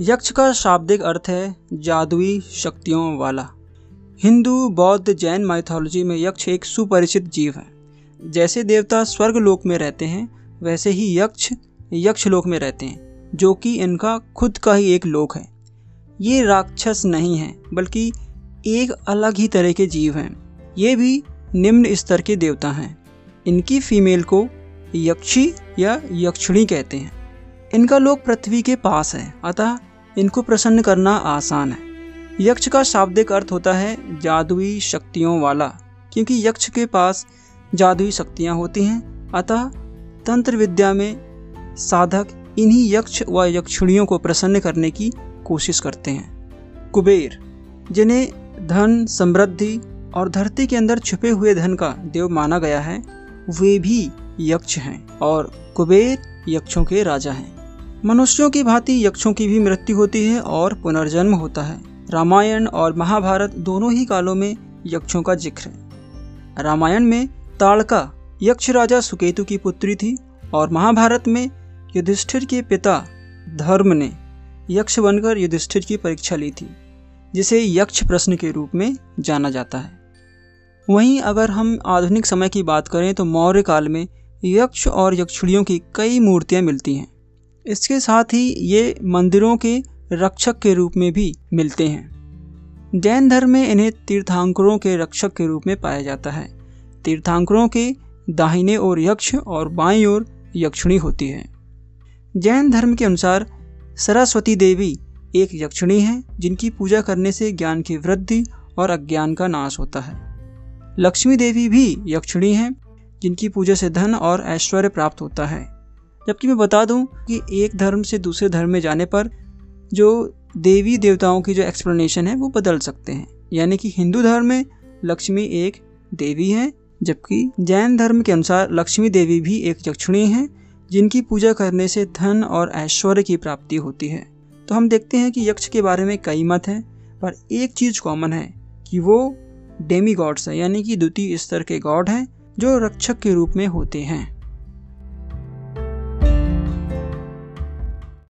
यक्ष का शाब्दिक अर्थ है जादुई शक्तियों वाला। हिंदू, बौद्ध, जैन माइथोलॉजी में यक्ष एक सुपरिचित जीव है। जैसे देवता स्वर्ग लोक में रहते हैं, वैसे ही यक्ष यक्ष लोक में रहते हैं, जो कि इनका खुद का ही एक लोक है। ये राक्षस नहीं है, बल्कि एक अलग ही तरह के जीव हैं। ये भी निम्न स्तर के देवता हैं। इनकी फीमेल को यक्षी या यक्षिणी कहते हैं। इनका लोक पृथ्वी के पास है, अतः इनको प्रसन्न करना आसान है। यक्ष का शाब्दिक अर्थ होता है जादुई शक्तियों वाला, क्योंकि यक्ष के पास जादुई शक्तियाँ होती हैं। अतः तंत्र विद्या में साधक इन्हीं यक्ष व यक्षिणियों को प्रसन्न करने की कोशिश करते हैं। कुबेर, जिन्हें धन, समृद्धि और धरती के अंदर छुपे हुए धन का देव माना गया है, वे भी यक्ष हैं और कुबेर यक्षों के राजा हैं। मनुष्यों की भांति यक्षों की भी मृत्यु होती है और पुनर्जन्म होता है। रामायण और महाभारत दोनों ही कालों में यक्षों का ज़िक्र है। रामायण में ताड़का यक्ष राजा सुकेतु की पुत्री थी और महाभारत में युधिष्ठिर के पिता धर्म ने यक्ष बनकर युधिष्ठिर की परीक्षा ली थी, जिसे यक्ष प्रश्न के रूप में जाना जाता है। वहीं अगर हम आधुनिक समय की बात करें तो मौर्य काल में यक्ष और यक्षिणियों की कई मूर्तियाँ मिलती हैं। इसके साथ ही ये मंदिरों के रक्षक के रूप में भी मिलते हैं। जैन धर्म में इन्हें तीर्थांकरों के रक्षक के रूप में पाया जाता है। तीर्थांकरों के दाहिने ओर यक्ष और बाईं ओर यक्षिणी होती है। जैन धर्म के अनुसार सरस्वती देवी एक यक्षिणी है, जिनकी पूजा करने से ज्ञान की वृद्धि और अज्ञान का नाश होता है। लक्ष्मी देवी भी यक्षिणी हैं, जिनकी पूजा से धन और ऐश्वर्य प्राप्त होता है। जबकि मैं बता दूँ कि एक धर्म से दूसरे धर्म में जाने पर जो देवी देवताओं की जो एक्सप्लेनेशन है, वो बदल सकते हैं। यानी कि हिंदू धर्म में लक्ष्मी एक देवी है, जबकि जैन धर्म के अनुसार लक्ष्मी देवी भी एक यक्षिणी हैं, जिनकी पूजा करने से धन और ऐश्वर्य की प्राप्ति होती है। तो हम देखते हैं कि यक्ष के बारे में कई मत हैं, पर एक चीज़ कॉमन है कि वो डेमी गॉड्स हैं, यानी कि द्वितीय स्तर के गॉड हैं, जो रक्षक के रूप में होते हैं।